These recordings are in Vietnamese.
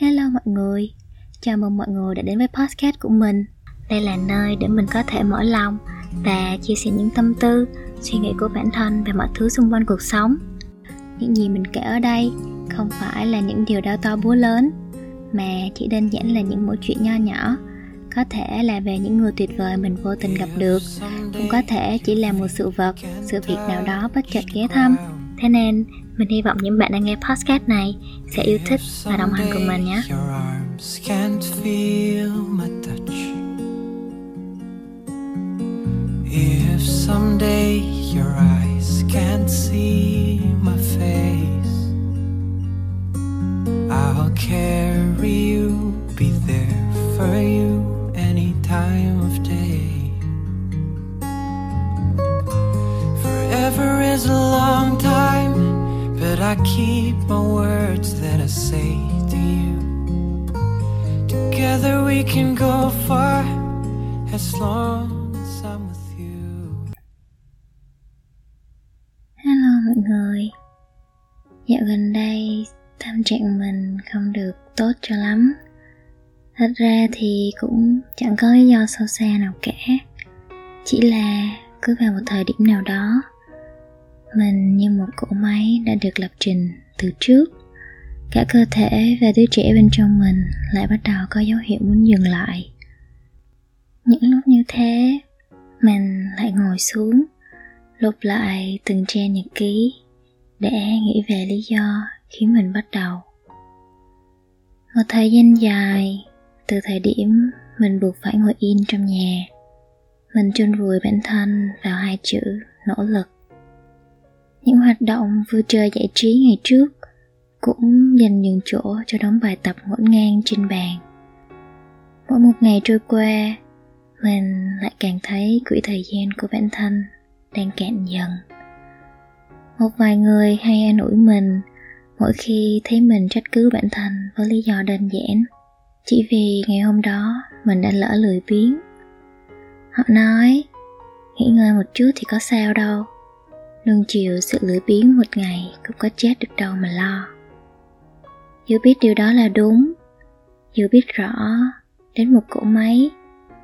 Hello mọi người, chào mừng mọi người đã đến với podcast của mình. Đây là nơi để mình có thể mở lòng và chia sẻ những tâm tư, suy nghĩ của bản thân về mọi thứ xung quanh cuộc sống. Những gì mình kể ở đây không phải là những điều đau to búa lớn Mà chỉ đơn giản là những mỗi chuyện nho nhỏ có thể là về những người tuyệt vời mình vô tình gặp được cũng có thể chỉ là một sự vật sự việc nào đó bất chợt ghé thăm thế nên mình hy vọng những bạn đang nghe podcast này sẽ yêu thích và đồng hành cùng mình nhé If someday your eyes can't see my face, I'll carry you, be there for you any time of day. Forever is a long time But I keep my words that I say to you. Together we can go far as long as I'm with you. Hello mọi người. Dạo gần đây tâm trạng mình không được tốt cho lắm. Thật ra thì cũng chẳng có lý do sâu xa nào cả. Chỉ là cứ vào một thời điểm nào đó mình như một cỗ máy đã được lập trình từ trước. Cả cơ thể và đứa trẻ bên trong mình lại bắt đầu có dấu hiệu muốn dừng lại. Những lúc như thế, mình lại ngồi xuống, lục lại từng trang nhật ký để nghĩ về lý do khiến mình bắt đầu. Một thời gian dài, từ thời điểm mình buộc phải ngồi in trong nhà, mình chôn vùi bản thân vào hai chữ nỗ lực những hoạt động vui chơi giải trí ngày trước cũng dành nhường chỗ cho đống bài tập ngổn ngang trên bàn. Mỗi một ngày trôi qua, mình lại càng thấy quỹ thời gian của bản thân đang cạn dần. Một vài người hay an ủi mình mỗi khi thấy mình trách cứ bản thân với lý do đơn giản. Chỉ vì ngày hôm đó mình đã lỡ lười biếng. Họ nói, nghỉ ngơi một chút thì có sao đâu. Nương chiều sự lưỡi biến một ngày cũng có chết được đâu mà lo. Dù biết điều đó là đúng, Dù biết rõ đến một cỗ máy,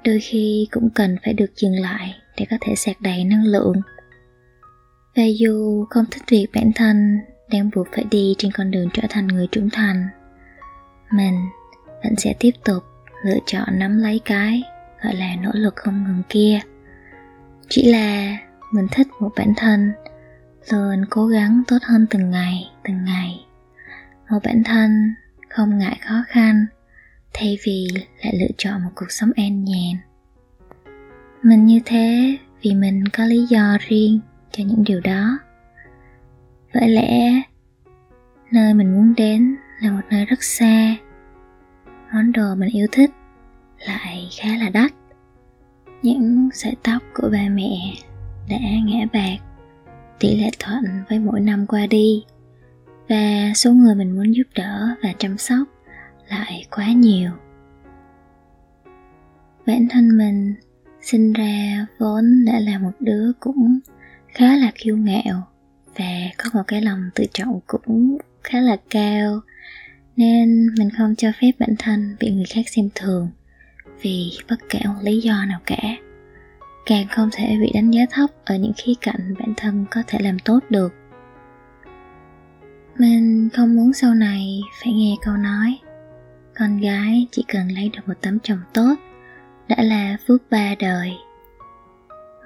Đôi khi cũng cần phải được dừng lại để có thể sạc đầy năng lượng. Và dù không thích việc bản thân đang buộc phải đi trên con đường trở thành người trưởng thành, Mình vẫn sẽ tiếp tục lựa chọn nắm lấy cái gọi là nỗ lực không ngừng kia. Chỉ là mình thích một bản thân luôn cố gắng tốt hơn từng ngày từng ngày. Một bản thân không ngại khó khăn, thay vì lại lựa chọn một cuộc sống an nhàn. Mình như thế vì mình có lý do riêng cho những điều đó. Bởi lẽ nơi mình muốn đến là một nơi rất xa. Món đồ mình yêu thích lại khá là đắt. Những sợi tóc của ba mẹ đã ngã bạc tỷ lệ thuận với mỗi năm qua đi. Và số người mình muốn giúp đỡ và chăm sóc lại quá nhiều. Bản thân mình sinh ra vốn đã là một đứa cũng khá là kiêu ngạo và có một cái lòng tự trọng cũng khá là cao, nên mình không cho phép bản thân bị người khác xem thường vì bất kể một lý do nào cả càng không thể bị đánh giá thấp ở những khía cạnh bản thân có thể làm tốt được. Mình không muốn sau này phải nghe câu nói, con gái chỉ cần lấy được một tấm chồng tốt đã là phước ba đời.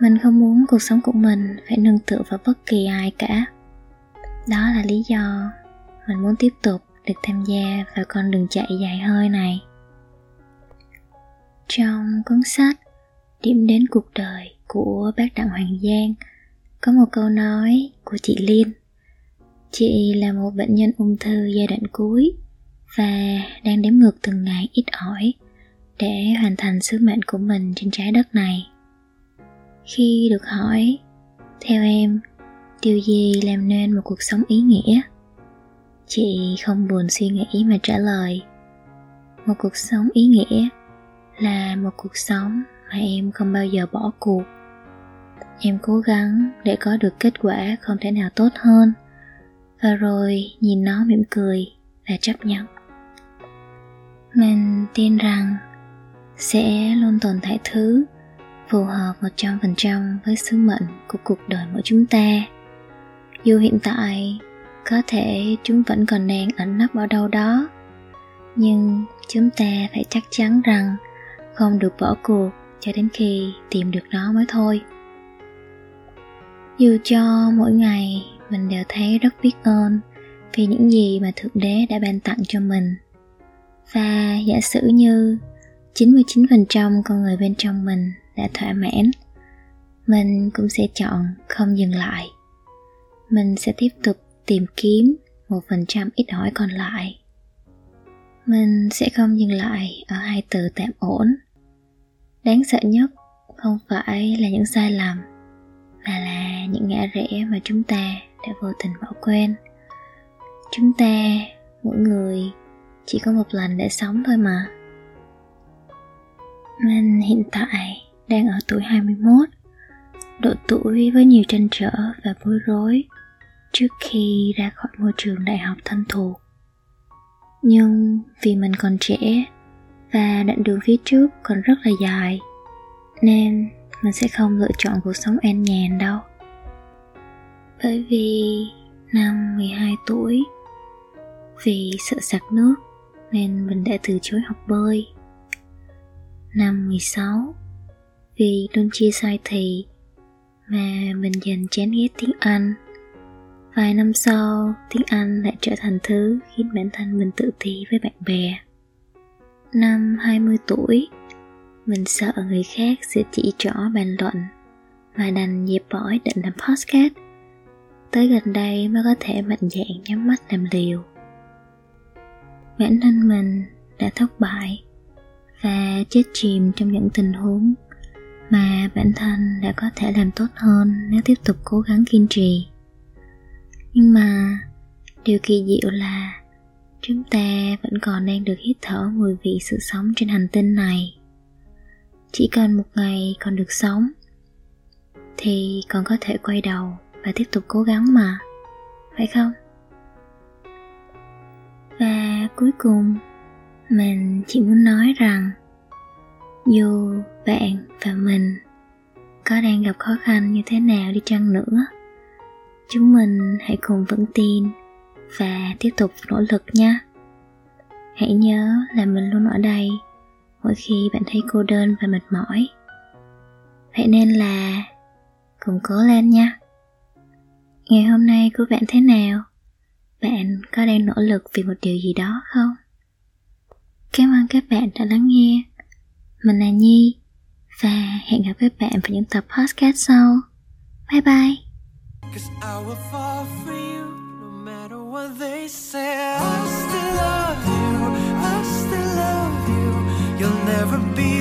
Mình không muốn cuộc sống của mình phải nương tựa vào bất kỳ ai cả. Đó là lý do mình muốn tiếp tục được tham gia vào con đường chạy dài hơi này. Trong cuốn sách điểm đến cuộc đời của bác Đặng Hoàng Giang có một câu nói của chị Liên. Chị là một bệnh nhân ung thư giai đoạn cuối và đang đếm ngược từng ngày ít ỏi để hoàn thành sứ mệnh của mình trên trái đất này. Khi được hỏi, theo em, điều gì làm nên một cuộc sống ý nghĩa? Chị không buồn suy nghĩ mà trả lời. Một cuộc sống ý nghĩa là một cuộc sống mà em không bao giờ bỏ cuộc. Em cố gắng để có được kết quả không thể nào tốt hơn. Và rồi nhìn nó mỉm cười và chấp nhận. Mình tin rằng sẽ luôn tồn tại thứ phù hợp 100% với sứ mệnh của cuộc đời mỗi chúng ta. Dù hiện tại có thể chúng vẫn còn đang ẩn nấp ở đâu đó, nhưng chúng ta phải chắc chắn rằng không được bỏ cuộc cho đến khi tìm được nó mới thôi. Dù cho mỗi ngày mình đều thấy rất biết ơn vì những gì mà Thượng Đế đã ban tặng cho mình. Và giả sử như 99% con người bên trong mình đã thỏa mãn, mình cũng sẽ chọn không dừng lại. Mình sẽ tiếp tục tìm kiếm một phần trăm ít ỏi còn lại. Mình sẽ không dừng lại ở hai từ tạm ổn. Đáng sợ nhất không phải là những sai lầm, mà là những ngã rẽ mà chúng ta đã vô tình bỏ quên. Chúng ta mỗi người chỉ có một lần để sống thôi mà. Mình hiện tại đang ở tuổi 21 độ tuổi với nhiều tranh trở và bối rối trước khi ra khỏi môi trường đại học thân thuộc. Nhưng vì mình còn trẻ và đoạn đường phía trước còn rất là dài nên mình sẽ không lựa chọn cuộc sống an nhàn đâu bởi vì năm 12 tuổi vì sợ sặc nước nên mình đã từ chối học bơi. Năm 16 Vì luôn chia sai thì mà mình dần chán ghét tiếng Anh. Vài năm sau, tiếng Anh lại trở thành thứ khiến bản thân mình tự ti với bạn bè. Năm 20 tuổi, mình sợ người khác sẽ chỉ trỏ bàn luận và đành dẹp bỏ định làm podcast. Tới gần đây mới có thể mạnh dạn nhắm mắt làm liều bản thân mình đã thất bại và chết chìm trong những tình huống mà bản thân đã có thể làm tốt hơn nếu tiếp tục cố gắng kiên trì nhưng mà điều kỳ diệu là chúng ta vẫn còn đang được hít thở mùi vị sự sống trên hành tinh này. Chỉ cần một ngày còn được sống, thì còn có thể quay đầu và tiếp tục cố gắng mà, phải không? Và cuối cùng, mình chỉ muốn nói rằng, dù bạn và mình có đang gặp khó khăn như thế nào đi chăng nữa, chúng mình hãy cùng vững tin và tiếp tục nỗ lực nha hãy nhớ là mình luôn ở đây mỗi khi bạn thấy cô đơn và mệt mỏi. Vậy nên là cùng cố lên nha ngày hôm nay của bạn thế nào? Bạn có đang nỗ lực vì một điều gì đó không? Cảm ơn các bạn đã lắng nghe. Mình là nhi và hẹn gặp các bạn vào những tập podcast sau. Bye bye. never be